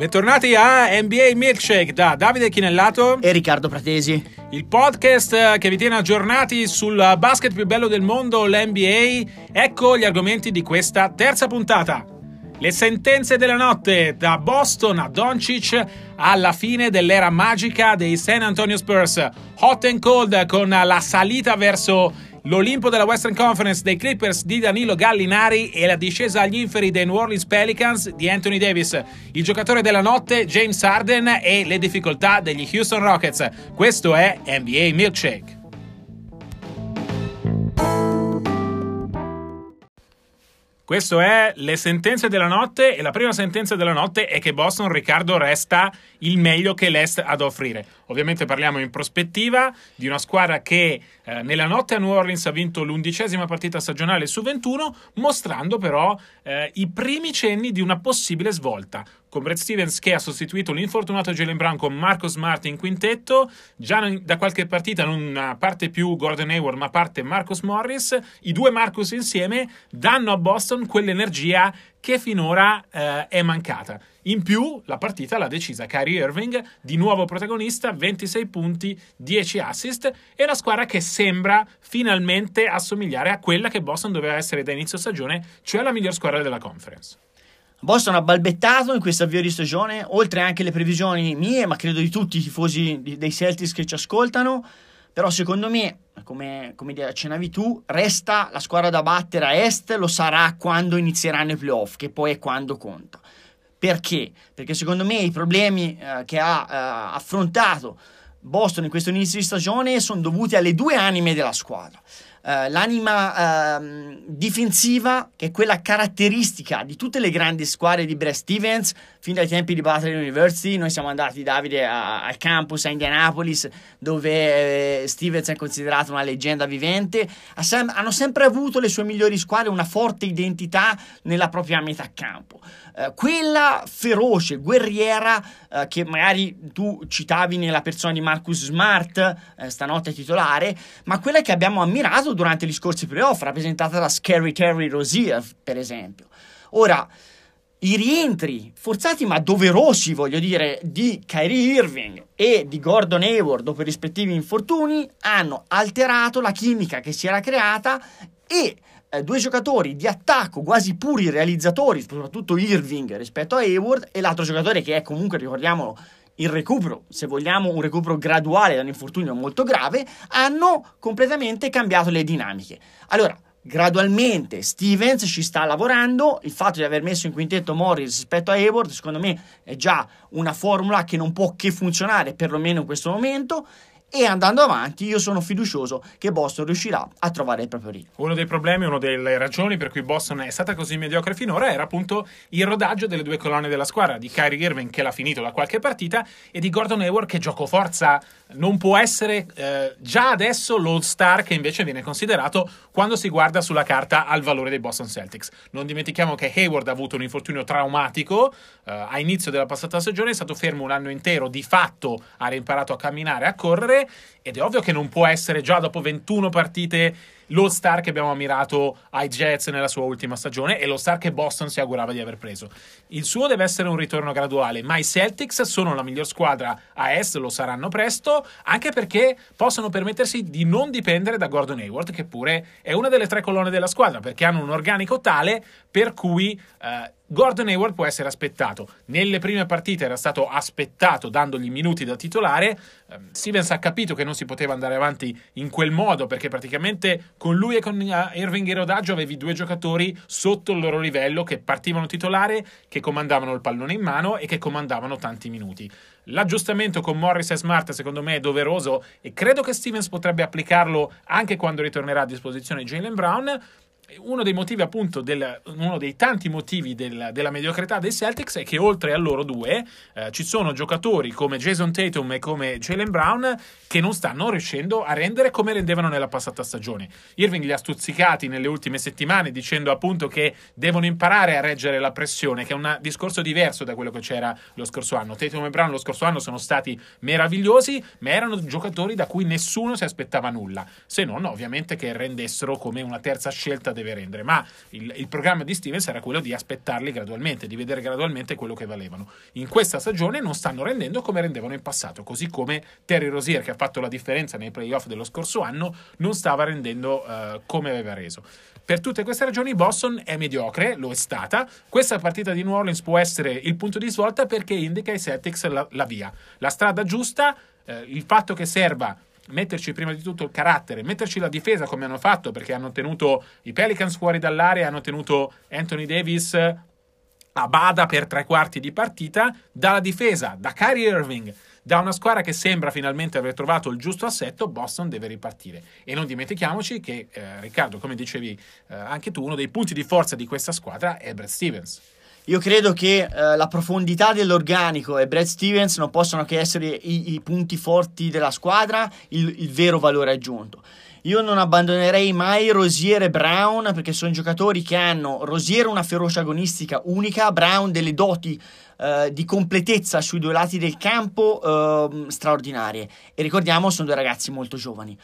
Bentornati a NBA Milkshake da Davide Chinellato e Riccardo Pratesi. Il podcast che vi tiene aggiornati sul basket più bello del mondo, l'NBA. Ecco gli argomenti di questa terza puntata. Le sentenze della notte da Boston a Doncic alla fine dell'era magica dei San Antonio Spurs. Hot and cold con la salita verso l'Olimpo della Western Conference dei Clippers di Danilo Gallinari e la discesa agli inferi dei New Orleans Pelicans di Anthony Davis, il giocatore della notte James Harden e le difficoltà degli Houston Rockets. Questo è NBA Milkshake. Questo è le sentenze della notte e la prima sentenza della notte è che Boston Riccardo resta il meglio che l'Est ha da offrire. Ovviamente parliamo in prospettiva di una squadra che eh, nella notte a New Orleans ha vinto l'undicesima partita stagionale su 21, mostrando però eh, i primi cenni di una possibile svolta. Con Brad Stevens che ha sostituito l'infortunato Jalen Brown con Marcus Smart in quintetto, già da qualche partita non parte più Gordon Hayward ma parte Marcus Morris, i due Marcus insieme danno a Boston quell'energia che finora eh, è mancata. In più, la partita l'ha decisa Kyrie Irving, di nuovo protagonista, 26 punti, 10 assist, e una squadra che sembra finalmente assomigliare a quella che Boston doveva essere da inizio stagione, cioè la miglior squadra della conference. Boston ha balbettato in questo avvio di stagione, oltre anche le previsioni mie, ma credo di tutti i tifosi dei Celtics che ci ascoltano. Però secondo me, come, come accennavi tu, resta la squadra da battere a est, lo sarà quando inizieranno i playoff, che poi è quando conta. Perché? Perché secondo me i problemi eh, che ha eh, affrontato Boston in questo inizio di stagione sono dovuti alle due anime della squadra. Uh, l'anima uh, difensiva, che è quella caratteristica di tutte le grandi squadre di Brad Stevens, fin dai tempi di Butler University. Noi siamo andati, Davide, al campus a Indianapolis, dove eh, Stevens è considerato una leggenda vivente. Sem- hanno sempre avuto le sue migliori squadre una forte identità nella propria metà campo. Uh, quella feroce, guerriera, che magari tu citavi nella persona di Marcus Smart, stanotte titolare, ma quella che abbiamo ammirato caso durante gli scorsi playoff, rappresentata da Scary Terry Rozier, per esempio. Ora, i rientri forzati ma doverosi, voglio dire, di Kyrie Irving e di Gordon Hayward dopo i rispettivi infortuni hanno alterato la chimica che si era creata e eh, due giocatori di attacco quasi puri realizzatori, soprattutto Irving rispetto a Hayward e l'altro giocatore che è comunque, ricordiamolo, il recupero, se vogliamo un recupero graduale da un infortunio molto grave, hanno completamente cambiato le dinamiche. Allora, gradualmente Stevens ci sta lavorando, il fatto di aver messo in quintetto Morris rispetto a Hayward secondo me è già una formula che non può che funzionare perlomeno in questo momento e andando avanti io sono fiducioso che Boston riuscirà a trovare il proprio ritmo. Uno dei problemi, una delle ragioni per cui Boston è stata così mediocre finora era appunto il rodaggio delle due colonne della squadra, di Kyrie Irving che l'ha finito da qualche partita e di Gordon Hayward che gioco forza non può essere eh, già adesso l'all star che invece viene considerato quando si guarda sulla carta al valore dei Boston Celtics. Non dimentichiamo che Hayward ha avuto un infortunio traumatico eh, a inizio della passata stagione, è stato fermo un anno intero, di fatto ha reimparato a camminare e a correre ed è ovvio che non può essere già dopo 21 partite lo star che abbiamo ammirato ai Jets nella sua ultima stagione e lo star che Boston si augurava di aver preso. Il suo deve essere un ritorno graduale, ma i Celtics sono la miglior squadra a est, lo saranno presto, anche perché possono permettersi di non dipendere da Gordon Hayward, che pure è una delle tre colonne della squadra, perché hanno un organico tale per cui eh, Gordon Hayward può essere aspettato. Nelle prime partite era stato aspettato dandogli minuti da titolare. Ehm, Stevens ha capito che non si poteva andare avanti in quel modo perché praticamente con lui e con eh, Irving e Rodaggio avevi due giocatori sotto il loro livello che partivano titolare, che comandavano il pallone in mano e che comandavano tanti minuti. L'aggiustamento con Morris e Smart secondo me è doveroso e credo che Stevens potrebbe applicarlo anche quando ritornerà a disposizione Jalen Brown uno dei motivi, appunto, del, uno dei tanti motivi del, della mediocrità dei Celtics è che oltre a loro due eh, ci sono giocatori come Jason Tatum e come Jalen Brown che non stanno riuscendo a rendere come rendevano nella passata stagione. Irving li ha stuzzicati nelle ultime settimane dicendo appunto che devono imparare a reggere la pressione, che è un discorso diverso da quello che c'era lo scorso anno. Tatum e Brown lo scorso anno sono stati meravigliosi, ma erano giocatori da cui nessuno si aspettava nulla, se non ovviamente che rendessero come una terza scelta del deve rendere, ma il, il programma di Stevens era quello di aspettarli gradualmente, di vedere gradualmente quello che valevano. In questa stagione non stanno rendendo come rendevano in passato, così come Terry Rosier, che ha fatto la differenza nei playoff dello scorso anno, non stava rendendo uh, come aveva reso. Per tutte queste ragioni Boston è mediocre, lo è stata. Questa partita di New Orleans può essere il punto di svolta perché indica ai Celtics la, la via. La strada giusta, eh, il fatto che serva metterci prima di tutto il carattere, metterci la difesa come hanno fatto perché hanno tenuto i Pelicans fuori dall'area, hanno tenuto Anthony Davis a bada per tre quarti di partita, dalla difesa, da Kyrie Irving, da una squadra che sembra finalmente aver trovato il giusto assetto, Boston deve ripartire. E non dimentichiamoci che, eh, Riccardo, come dicevi eh, anche tu, uno dei punti di forza di questa squadra è Brad Stevens. Io credo che eh, la profondità dell'organico e Brad Stevens non possono che essere i, i punti forti della squadra, il, il, vero valore aggiunto. Io non abbandonerei mai Rosier e Brown perché sono giocatori che hanno Rosier una ferocia agonistica unica, Brown delle doti eh, di completezza sui due lati del campo eh, straordinarie. E ricordiamo, sono due ragazzi molto giovani.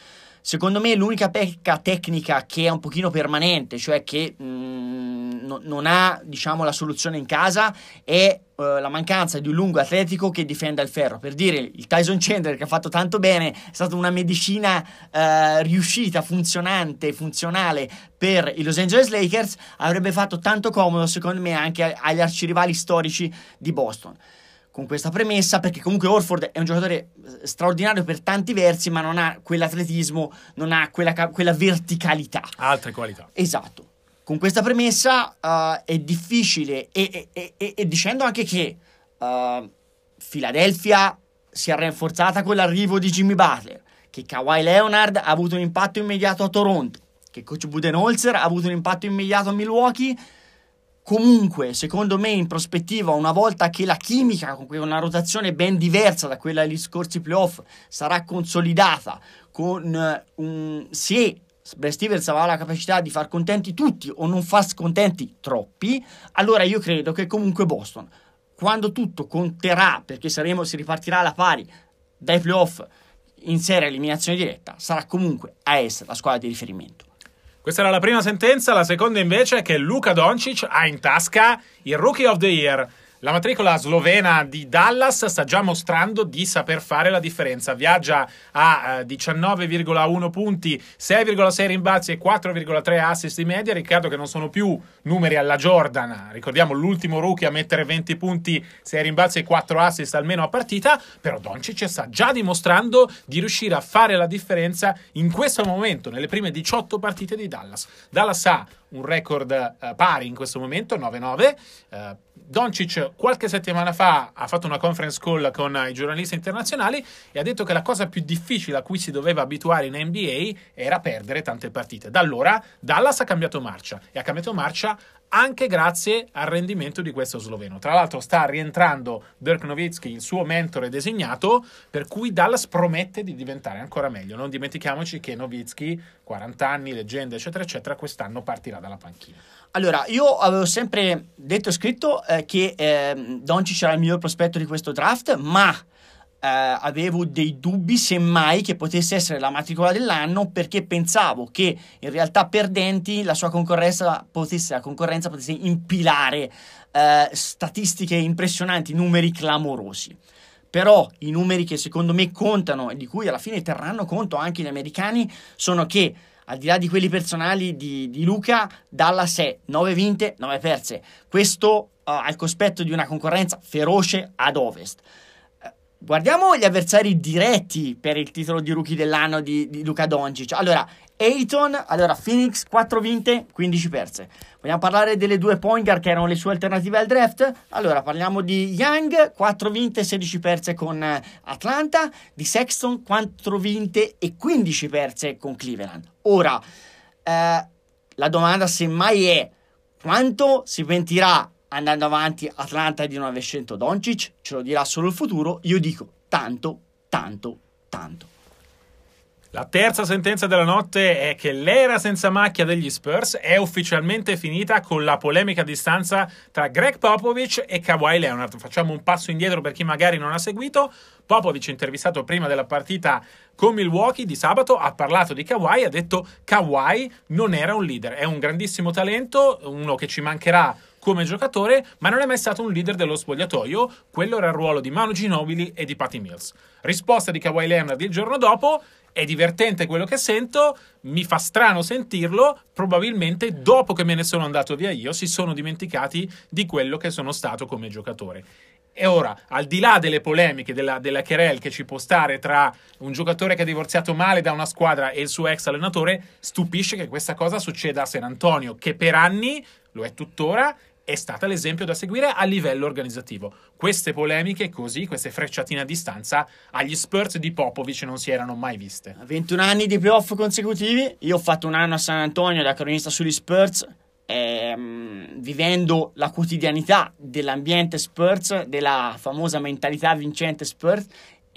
Secondo me l'unica pecca tecnica che è un pochino permanente, cioè che mh, mm, no, non ha diciamo, la soluzione in casa, è uh, la mancanza di un lungo atletico che difenda il ferro. Per dire, il Tyson Chandler che ha fatto tanto bene, è stata una medicina uh, riuscita, funzionante, funzionale per i Los Angeles Lakers, avrebbe fatto tanto comodo secondo me anche agli arcirivali storici di Boston con questa premessa, perché comunque Orford è un giocatore eh, straordinario per tanti versi, ma non ha quell'atletismo, non ha quella, quella verticalità. Altre qualità. Esatto. Con questa premessa uh, è difficile, e, e, e, e, dicendo anche che uh, Philadelphia si è rinforzata con l'arrivo di Jimmy Butler, che Kawhi Leonard ha avuto un impatto immediato a Toronto, che coach Budenholzer ha avuto un impatto immediato a Milwaukee, comunque, secondo me, in prospettiva, una volta che la chimica, con una rotazione ben diversa da quella degli scorsi playoff, sarà consolidata, con eh, un, se Brad Stevens avrà la capacità di far contenti tutti o non far scontenti troppi, allora io credo che comunque Boston, quando tutto conterà, perché saremo, si ripartirà alla pari dai playoff in serie eliminazione diretta, sarà comunque a essere la squadra di riferimento. Questa era la prima sentenza, la seconda invece è che Luca Doncic ha in tasca il Rookie of the Year. La matricola slovena di Dallas sta già mostrando di saper fare la differenza. Viaggia a 19,1 eh, punti, 6,6 rimbalzi e 4,3 assist di media. Riccardo, che non sono più numeri alla Jordan. Ricordiamo l'ultimo rookie a mettere 20 punti, 6 rimbalzi e 4 assist almeno a partita. Però Doncic sta già dimostrando di riuscire a fare la differenza in questo momento, nelle prime 18 partite di Dallas. Dallas ha un record eh, pari in questo momento, 9-9. Eh, Doncic qualche settimana fa ha fatto una conference call con i giornalisti internazionali e ha detto che la cosa più difficile a cui si doveva abituare in NBA era perdere tante partite. Da allora Dallas ha cambiato marcia e ha cambiato marcia anche grazie al rendimento di questo sloveno. Tra l'altro sta rientrando Dirk Nowitzki, il suo mentore designato, per cui Dallas promette di diventare ancora meglio. Non dimentichiamoci che Nowitzki, 40 anni, leggenda, eccetera, eccetera, quest'anno partirà dalla panchina. Allora, io avevo sempre detto e scritto eh, che eh, Doncic era il miglior prospetto di questo draft, ma eh, avevo dei dubbi semmai che potesse essere la matricola dell'anno perché pensavo che in realtà perdenti la sua concorrenza potesse, la concorrenza potesse impilare eh, statistiche impressionanti, numeri clamorosi. Però i numeri che secondo me contano e di cui alla fine terranno conto anche gli americani sono che al di là di quelli personali di, di Luca, Dallas è 9 vinte, 9 perse. Questo uh, al cospetto di una concorrenza feroce ad ovest. Guardiamo gli avversari diretti per il titolo di rookie dell'anno di, di Luca Doncic. Allora, Ayton, allora Phoenix 4 vinte, 15 perse. Vogliamo parlare delle due point guard che erano le sue alternative al draft? Allora, parliamo di Young, 4 vinte, 16 perse con eh, Atlanta, di Sexton 4 vinte e 15 perse con Cleveland. Ora, eh, la domanda semmai è quanto si pentirà andando avanti Atlanta di non aver scelto Doncic, ce lo dirà solo il futuro, io dico tanto, tanto, tanto. La terza sentenza della notte è che l'era senza macchia degli Spurs è ufficialmente finita con la polemica a distanza tra Greg Popovich e Kawhi Leonard. Facciamo un passo indietro per chi magari non ha seguito. Popovich, intervistato prima della partita con Milwaukee di sabato, ha parlato di Kawhi, ha detto Kawhi non era un leader, è un grandissimo talento, uno che ci mancherà come giocatore, ma non è mai stato un leader dello spogliatoio. Quello era il ruolo di Manu Ginobili e di Patty Mills. Risposta di Kawhi Leonard il giorno dopo è divertente quello che sento, mi fa strano sentirlo, probabilmente dopo che me ne sono andato via io si sono dimenticati di quello che sono stato come giocatore. E ora, al di là delle polemiche della, della querel che ci può stare tra un giocatore che ha divorziato male da una squadra e il suo ex allenatore, stupisce che questa cosa succeda a San Antonio, che per anni, lo è tuttora, è stata l'esempio da seguire a livello organizzativo. Queste polemiche così, queste frecciatine a distanza, agli Spurs di Popovic non si erano mai viste. 21 anni di playoff consecutivi, io ho fatto un anno a San Antonio da cronista sugli Spurs, ehm, vivendo la quotidianità dell'ambiente Spurs, della famosa mentalità vincente Spurs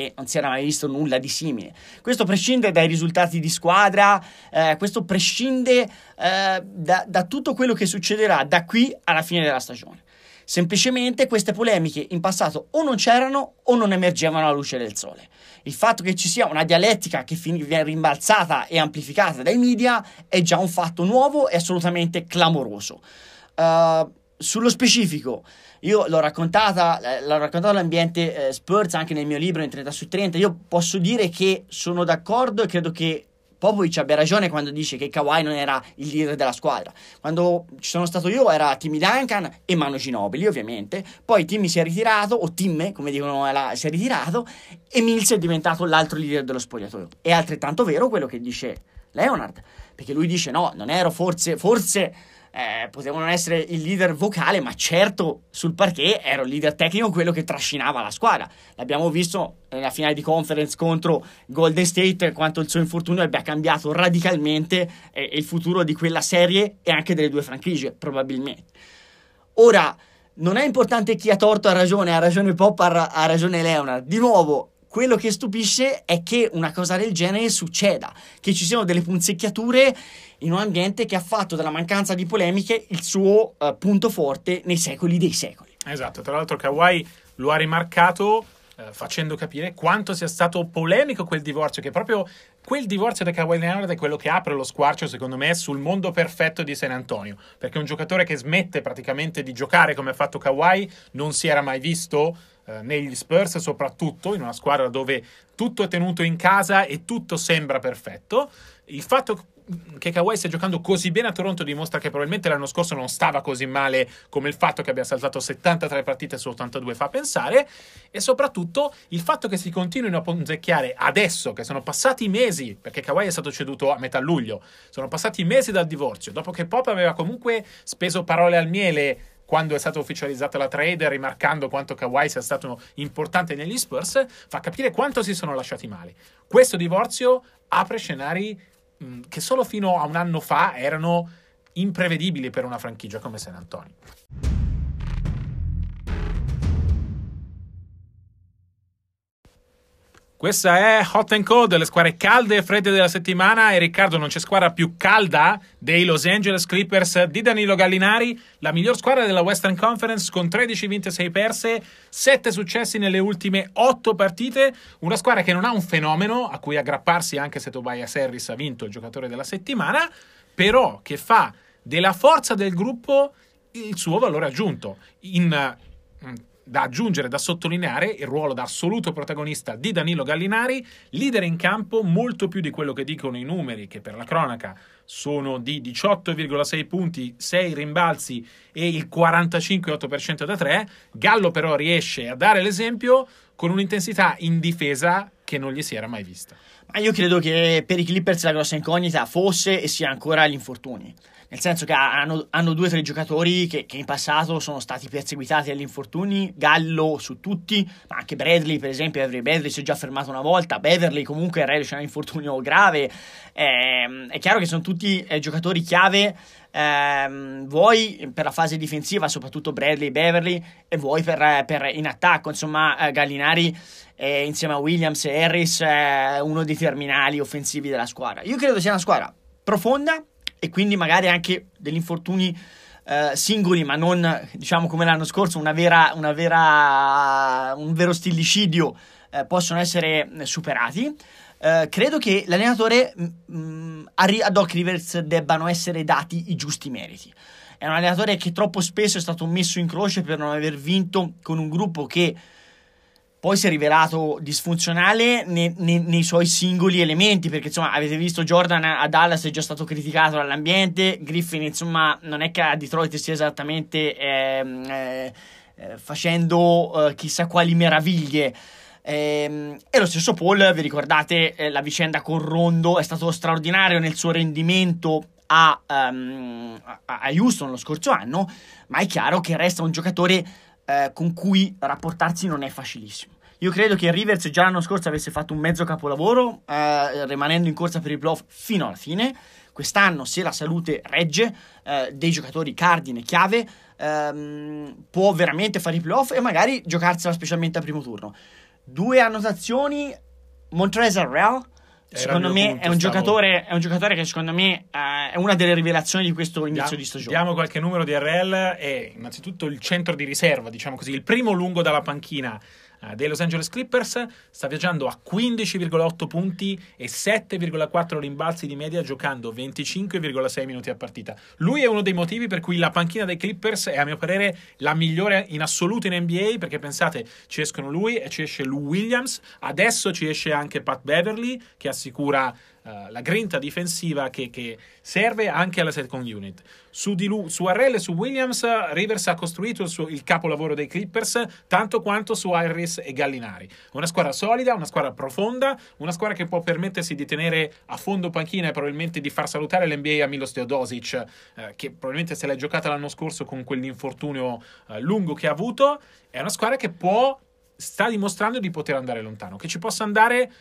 e non si era mai visto nulla di simile. Questo prescinde dai risultati di squadra, eh, questo prescinde eh, da, da tutto quello che succederà da qui alla fine della stagione. Semplicemente queste polemiche in passato o non c'erano o non emergevano alla luce del sole. Il fatto che ci sia una dialettica che viene rimbalzata e amplificata dai media è già un fatto nuovo e assolutamente clamoroso. Uh, sullo specifico, io l'ho raccontata, eh, l'ho raccontato l'ambiente eh, Spurs anche nel mio libro in 30 su 30. Io posso dire che sono d'accordo e credo che Popovic abbia ragione quando dice che Kawhi non era il leader della squadra. Quando ci sono stato io era Timmy Duncan e Manu Ginobili, ovviamente. Poi Timmy si è ritirato, o Tim, come dicono, si è ritirato, e Mills è diventato l'altro leader dello spogliatoio. È altrettanto vero quello che dice Leonard, perché lui dice no, non ero forse, forse eh, potevano essere il leader vocale, ma certo sul parquet ero il leader tecnico, quello che trascinava la squadra. L'abbiamo visto nella finale di conference contro Golden State, quanto il suo infortunio abbia cambiato radicalmente eh, il futuro di quella serie e anche delle due franchigie, probabilmente. Ora, non è importante chi ha torto ha ragione, ha ragione Pop, ha ragione Leonard. Di nuovo, quello che stupisce è che una cosa del genere succeda, che ci siano delle punzecchiature in un ambiente che ha fatto della mancanza di polemiche il suo uh, punto forte nei secoli dei secoli. Esatto, tra l'altro Kawhi lo ha rimarcato eh, facendo capire quanto sia stato polemico quel divorzio, che proprio quel divorzio da Kawhi Leonard è quello che apre lo squarcio, secondo me, sul mondo perfetto di San Antonio, perché un giocatore che smette praticamente di giocare come ha fatto Kawhi non si era mai visto eh, negli Spurs, soprattutto in una squadra dove tutto è tenuto in casa e tutto sembra perfetto. Il fatto che Kawhi stia giocando così bene a Toronto dimostra che probabilmente l'anno scorso non stava così male come il fatto che abbia saltato 73 partite su 82 fa pensare e soprattutto il fatto che si continuino a ponzecchiare adesso che sono passati mesi perché Kawhi è stato ceduto a metà luglio sono passati mesi dal divorzio dopo che Pop aveva comunque speso parole al miele quando è stata ufficializzata la trade, rimarcando quanto Kawhi sia stato importante negli Spurs, fa capire quanto si sono lasciati male. Questo divorzio apre scenari mh, che solo fino a un anno fa erano imprevedibili per una franchigia come San Antonio. Questa è Hot and Cold, le squadre calde e fredde della settimana. E Riccardo, non c'è squadra più calda dei Los Angeles Clippers di Danilo Gallinari, la miglior squadra della Western Conference con 13 vinte e 6 perse, 7 successi nelle ultime 8 partite. Una squadra che non ha un fenomeno a cui aggrapparsi, anche se Tobias Harris ha vinto il giocatore della settimana, però che fa della forza del gruppo il suo valore aggiunto. In da aggiungere, da sottolineare il ruolo da assoluto protagonista di Danilo Gallinari, leader in campo molto più di quello che dicono i numeri, che per la cronaca sono di 18,6 punti, 6 rimbalzi e il 45,8% da 3. Gallo però riesce a dare l'esempio con un'intensità in difesa che non gli si era mai vista. Ma io credo che per i Clippers la grossa incognita fosse e sia ancora gli infortuni nel senso che hanno, hanno due o tre giocatori che, che, in passato sono stati perseguitati agli infortuni, Gallo su tutti, ma anche Bradley per esempio, Bradley si è già fermato una volta, Beverly comunque il c'è un infortunio grave, eh, è chiaro che sono tutti eh, giocatori chiave, eh, vuoi per la fase difensiva, soprattutto Bradley e Beverly, e vuoi per, per in attacco, insomma eh, Gallinari eh, insieme a Williams e Harris uno dei terminali offensivi della squadra. Io credo sia una squadra profonda, e quindi magari anche degli infortuni eh, singoli, ma non diciamo come l'anno scorso, una vera, una vera, un vero stillicidio eh, possono essere superati. Eh, credo che l'allenatore mh, mm, mm, a Doc Rivers debbano essere dati i giusti meriti. È un allenatore che troppo spesso è stato messo in croce per non aver vinto con un gruppo che poi si è rivelato disfunzionale nei, nei, nei, suoi singoli elementi, perché insomma avete visto Jordan a Dallas è già stato criticato dall'ambiente, Griffin insomma non è che a Detroit stia esattamente ehm, eh, eh, facendo eh, chissà quali meraviglie. Ehm, e lo stesso Paul, vi ricordate eh, la vicenda con Rondo, è stato straordinario nel suo rendimento a, um, a Houston lo scorso anno, ma è chiaro che resta un giocatore eh, con cui rapportarsi non è facilissimo. Io credo che Rivers già l'anno scorso avesse fatto un mezzo capolavoro, eh, rimanendo in corsa per i playoff fino alla fine. Quest'anno, se la salute regge, eh, dei giocatori cardine chiave, ehm, può veramente fare i playoff e magari giocarsela specialmente al primo turno. Due annotazioni, Montrezl Real, secondo me è, un giocatore, è un giocatore che secondo me uh, è una delle rivelazioni di questo inizio Diamo, di stagione. Diamo qualche numero di RL è innanzitutto il centro di riserva, diciamo così, il primo lungo dalla panchina dei Los Angeles Clippers, sta viaggiando a 15,8 punti e 7,4 rimbalzi di media giocando 25,6 minuti a partita. Lui è uno dei motivi per cui la panchina dei Clippers è a mio parere la migliore in assoluto in NBA perché pensate ci escono lui e ci esce Lou Williams, adesso ci esce anche Pat Beverly che assicura uh, la grinta difensiva che, che, serve anche alla second unit. Su, di lui, su Arrell e su Williams, Rivers ha costruito il, suo, il, capolavoro dei Clippers tanto quanto su Harris e Gallinari. Una squadra solida, una squadra profonda, una squadra che può permettersi di tenere a fondo panchina e probabilmente di far salutare l'NBA a Milos Teodosic, eh, che probabilmente se l'è giocata l'anno scorso con quell'infortunio eh, lungo che ha avuto. È una squadra che può sta dimostrando di poter andare lontano. Che ci possa andare,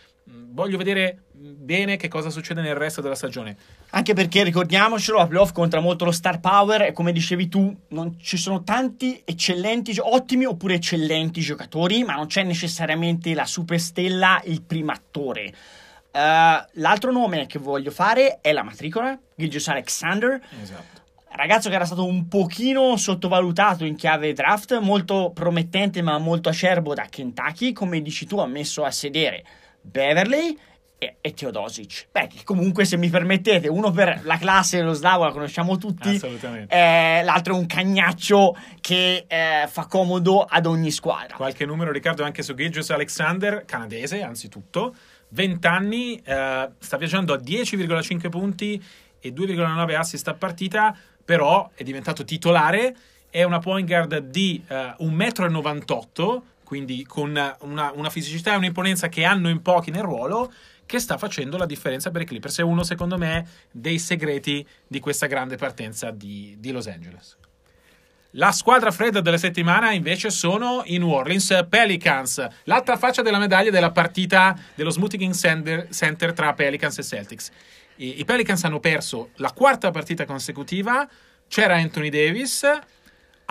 voglio vedere bene che cosa succede nel resto della stagione. Anche perché ricordiamocelo, la playoff conta molto lo star power e come dicevi tu, non ci sono tanti eccellenti, ottimi oppure eccellenti giocatori, ma non c'è necessariamente la superstella, il primo attore. Uh, l'altro nome che voglio fare è la matricola, Gilgius Alexander. Esatto ragazzo che era stato un pochino sottovalutato in chiave draft, molto promettente ma molto acerbo da Kentucky, come dici tu ha messo a sedere Beverly e, e Teodosic. Beh, comunque se mi permettete, uno per la classe dello slavo la conosciamo tutti, Assolutamente. Eh, l'altro è un cagnaccio che eh, fa comodo ad ogni squadra. Qualche numero Riccardo anche su Gilgius Alexander, canadese anzitutto, 20 anni, eh, sta viaggiando a 10,5 punti e 2,9 assist a partita, però è diventato titolare, è una point guard di uh, 1,98 m, quindi con una, una fisicità e un'imponenza che hanno in pochi nel ruolo, che sta facendo la differenza per i Clippers. È uno, secondo me, dei segreti di questa grande partenza di, di Los Angeles. La squadra fredda della settimana invece sono i New Orleans Pelicans, l'altra faccia della medaglia della partita dello Smoothing Center, tra Pelicans e Celtics. I Pelicans hanno perso la quarta partita consecutiva, c'era Anthony Davis,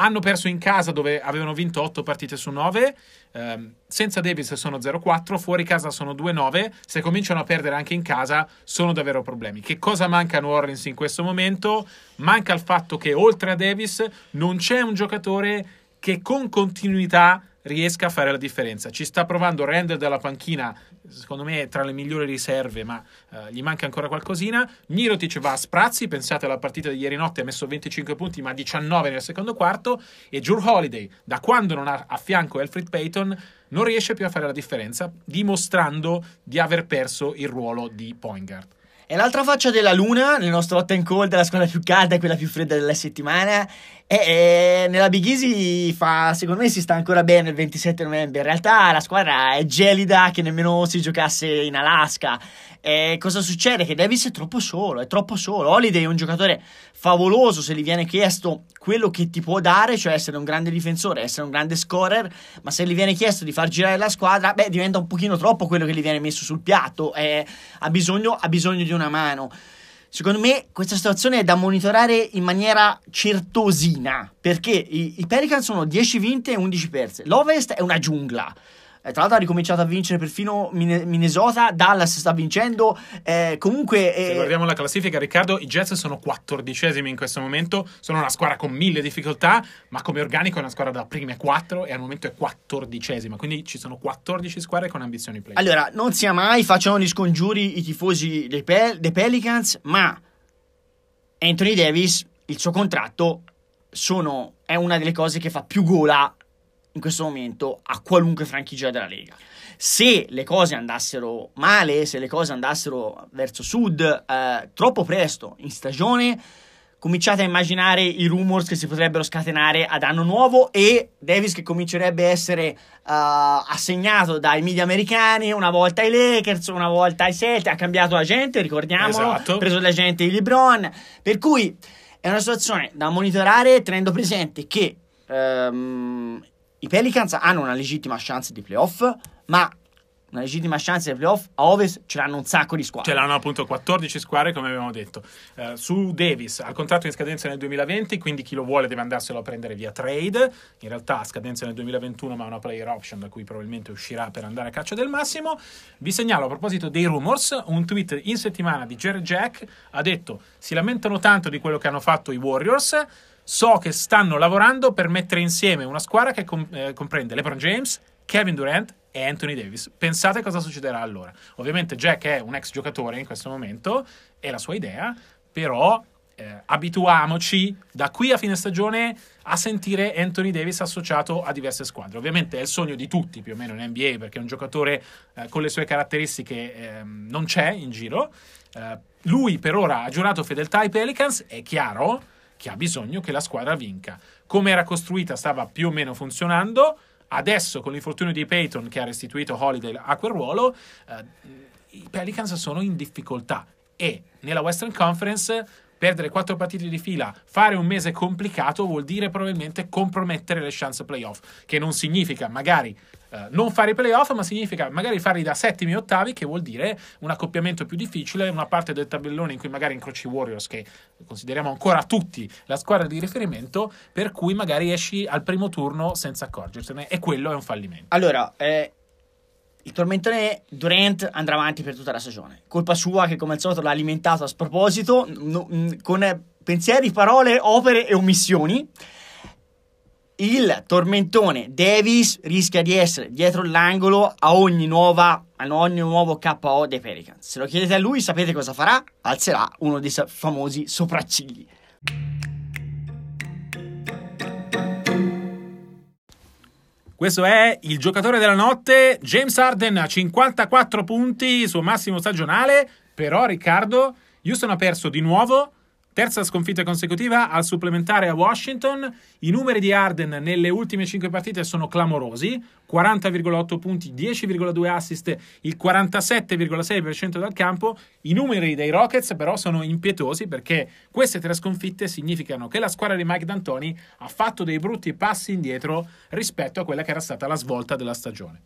hanno perso in casa dove avevano vinto 8 partite su 9. Eh, senza Davis sono 0-4, fuori casa sono 2-9. Se cominciano a perdere anche in casa, sono davvero problemi. Che cosa manca a New Orleans in questo momento? Manca il fatto che oltre a Davis non c'è un giocatore che con continuità riesca a fare la differenza. Ci sta provando Render dalla panchina, secondo me è tra le migliori riserve, ma uh, gli manca ancora qualcosina. Mirotic va a sprazzi, pensate alla partita di ieri notte, ha messo 25 punti, ma 19 nel secondo quarto. E Jure Holiday, da quando non ha a fianco Alfred Payton, non riesce più a fare la differenza, dimostrando di aver perso il ruolo di point guard. E l'altra faccia della luna, nel nostro hot and cold, la squadra più calda e quella più fredda della settimana, è, è nella Big Easy fa, secondo me si sta ancora bene il 27 novembre. In realtà la squadra è gelida che nemmeno si giocasse in Alaska. E cosa succede? Che Davis è troppo solo, è troppo solo. Holiday è un giocatore favoloso se gli viene chiesto quello che ti può dare, cioè essere un grande difensore, essere un grande scorer, ma se gli viene chiesto di far girare la squadra, beh, diventa un pochino troppo quello che gli viene messo sul piatto, eh, ha, bisogno, ha bisogno di una mano. Secondo me questa situazione è da monitorare in maniera certosina, perché i, i Pelicans sono 10 vinte e 11 perse. L'Ovest è una giungla. Eh, tra l'altro ha ricominciato a vincere perfino Minnesota, Dallas sta vincendo. Eh, comunque, eh... se guardiamo la classifica, Riccardo, i Jets sono quattordicesimi in questo momento. Sono una squadra con mille difficoltà, ma come organico è una squadra da prime quattro e al momento è quattordicesima. Quindi ci sono 14 squadre con ambizioni play. Allora, non sia mai facciano gli scongiuri i tifosi dei, Pel- dei Pelicans, ma Anthony Davis, il suo contratto, sono, è una delle cose che fa più gola in questo momento a qualunque franchigia della Lega. Se le cose andassero male, se le cose andassero verso sud eh, troppo presto in stagione, cominciate a immaginare i rumors che si potrebbero scatenare ad anno nuovo e Davis che comincerebbe a essere uh, assegnato dai media americani una volta ai Lakers, una volta ai Celtics, ha cambiato agente, ricordiamolo, esatto. ha preso l'agente di LeBron, per cui è una situazione da monitorare tenendo presente che um, i Pelicans hanno una legittima chance di playoff, ma una legittima chance di playoff a Ovest ce l'hanno un sacco di squadre. Ce l'hanno appunto 14 squadre, come abbiamo detto. Uh, su Davis, al contratto in scadenza nel 2020, quindi chi lo vuole deve andarselo a prendere via trade. In realtà ha scadenza nel 2021, ma ha una player option da cui probabilmente uscirà per andare a caccia del massimo. Vi segnalo a proposito dei rumors, un tweet in settimana di Jerry Jack ha detto si lamentano tanto di quello che hanno fatto i Warriors so che stanno lavorando per mettere insieme una squadra che com- eh, comprende LeBron James, Kevin Durant e Anthony Davis. Pensate cosa succederà allora. Ovviamente Jack è un ex giocatore in questo momento, è la sua idea, però eh, abituamoci da qui a fine stagione a sentire Anthony Davis associato a diverse squadre. Ovviamente è il sogno di tutti più o meno in NBA perché è un giocatore eh, con le sue caratteristiche eh, non c'è in giro. Eh, lui per ora ha giurato fedeltà ai Pelicans, è chiaro che ha bisogno che la squadra vinca. Come era costruita stava più o meno funzionando. Adesso, con l'infortunio di Peyton che ha restituito Holiday a quel ruolo, eh, i Pelicans sono in difficoltà. E nella Western Conference perdere quattro partite di fila, fare un mese complicato vuol dire probabilmente compromettere le chance playoff, che non significa magari eh, non fare i playoff, ma significa magari farli da settimi e ottavi, che vuol dire un accoppiamento più difficile, una parte del tabellone in cui magari incroci Warriors, che consideriamo ancora tutti la squadra di riferimento, per cui magari esci al primo turno senza accorgersene, e quello è un fallimento. Allora, eh, il tormentone Durant andrà avanti per tutta la stagione. Colpa sua che come al solito l'ha alimentato a sproposito, no, con pensieri, parole, opere e omissioni il tormentone Davis rischia di essere dietro l'angolo a ogni, nuova, a ogni nuovo KO dei Pelicans. Se lo chiedete a lui, sapete cosa farà? Alzerà uno dei famosi sopraccigli. Questo è il giocatore della notte, James Harden, 54 punti, suo massimo stagionale, però Riccardo, Houston ha perso di nuovo Terza sconfitta consecutiva al supplementare a Washington. I numeri di Arden nelle ultime 5 partite sono clamorosi: 40,8 punti, 10,2 assist, il 47,6% dal campo. I numeri dei Rockets però sono impietosi perché queste tre sconfitte significano che la squadra di Mike D'Antoni ha fatto dei brutti passi indietro rispetto a quella che era stata la svolta della stagione.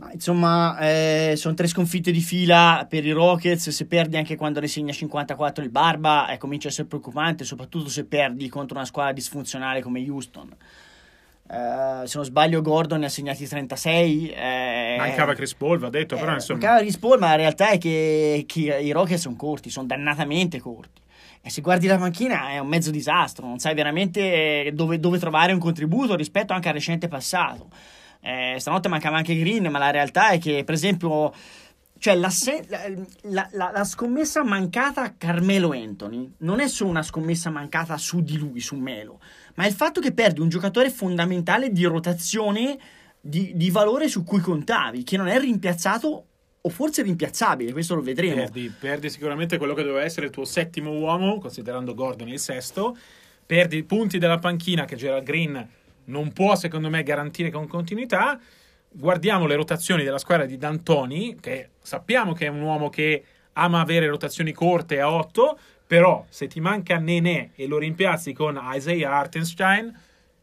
Ma insomma, eh, sono tre sconfitte di fila per i Rockets. Se perdi anche quando ne segna 54 il Barba, eh, comincia a essere preoccupante, soprattutto se perdi contro una squadra disfunzionale come Houston. Uh, se non sbaglio, Gordon ne ha segnati 36. Eh, mancava Chris Paul, va detto, però eh, insomma. Mancava Chris Paul, ma la realtà è che, che i Rockets sono corti, sono dannatamente corti. E se guardi la panchina è un mezzo disastro, non sai veramente dove, dove trovare un contributo rispetto anche al recente passato. Eh, stanotte mancava anche Green, ma la realtà è che, per esempio, cioè la, la, la, la, scommessa mancata a Carmelo Anthony non è solo una scommessa mancata su di lui, su Melo, ma è il fatto che perdi un giocatore fondamentale di rotazione di, di valore su cui contavi, che non è rimpiazzato o forse rimpiazzabile, questo lo vedremo. Perdi, perdi sicuramente quello che doveva essere il tuo settimo uomo, considerando Gordon il sesto, perdi punti della panchina che Gerald Green non può secondo me garantire con continuità. Guardiamo le rotazioni della squadra di D'Antoni, che sappiamo che è un uomo che ama avere rotazioni corte a 8, però se ti manca Nenè e lo rimpiazzi con Isaiah Hartenstein,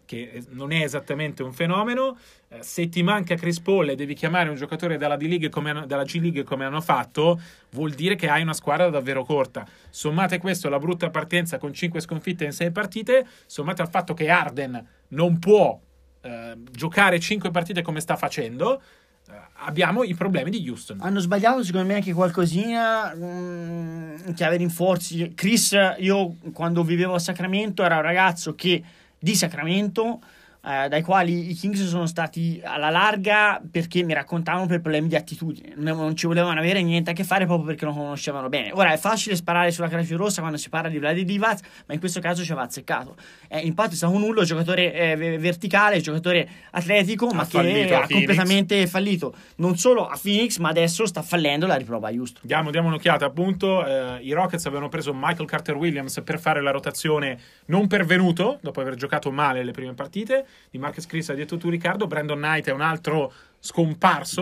che non è esattamente un fenomeno, eh, se ti manca Chris Paul e devi chiamare un giocatore dalla, D-League come, dalla G-League come hanno fatto, vuol dire che hai una squadra davvero corta. Sommate questo alla brutta partenza con 5 sconfitte in 6 partite, sommate al fatto che Arden non può eh, giocare 5 partite come sta facendo, eh, abbiamo i problemi di Houston. Hanno sbagliato secondo me anche qualcosina mh, mm, chiave rinforzi. Chris, io quando vivevo a Sacramento era un ragazzo che di Sacramento eh, dai quali i Kings sono stati alla larga perché mi raccontavano per problemi di attitudine, non, ci volevano avere niente a che fare proprio perché non conoscevano bene. Ora è facile sparare sulla croce rossa quando si parla di Vladi Divac, ma in questo caso ci aveva azzeccato. Eh, infatti è stato un nullo, giocatore eh, verticale, giocatore atletico, ha ma che ha completamente fallito. Non solo a Phoenix, ma adesso sta fallendo la riprova a Houston. Diamo, diamo un'occhiata, appunto, eh, i Rockets avevano preso Michael Carter Williams per fare la rotazione non pervenuto, dopo aver giocato male le prime partite di Marcus Chris, hai detto tu Riccardo, Brandon Knight è un altro scomparso.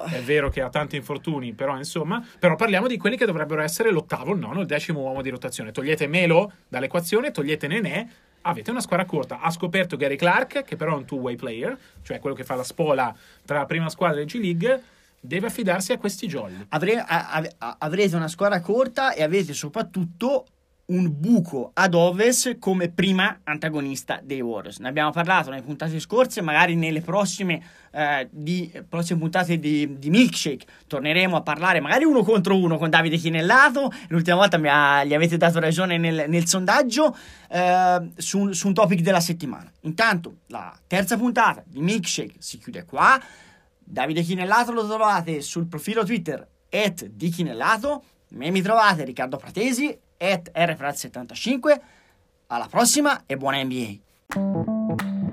È vero che ha tanti infortuni, però insomma, però parliamo di quelli che dovrebbero essere l'ottavo, il nono, il decimo uomo di rotazione. Togliete Melo dall'equazione, togliete Nenè, avete una squadra corta. Ha scoperto Gary Clark, che però è un two-way player, cioè quello che fa la spola tra la prima squadra e G-League. Deve affidarsi a questi jolly. Avre- a- a- avrete una squadra corta e avete soprattutto un buco ad ovest come prima antagonista dei Warriors. Ne abbiamo parlato nelle puntate scorse, magari nelle prossime, eh, di, prossime puntate di, di, Milkshake torneremo a parlare magari uno contro uno con Davide Chinellato. L'ultima volta ha, gli avete dato ragione nel, nel sondaggio eh, su, su un topic della settimana. Intanto la terza puntata di Milkshake si chiude qua. Davide Chinellato lo trovate sul profilo Twitter at di Chinellato. Me mi trovate Riccardo Pratesi at RFRAT75. Alla prossima e buona NBA!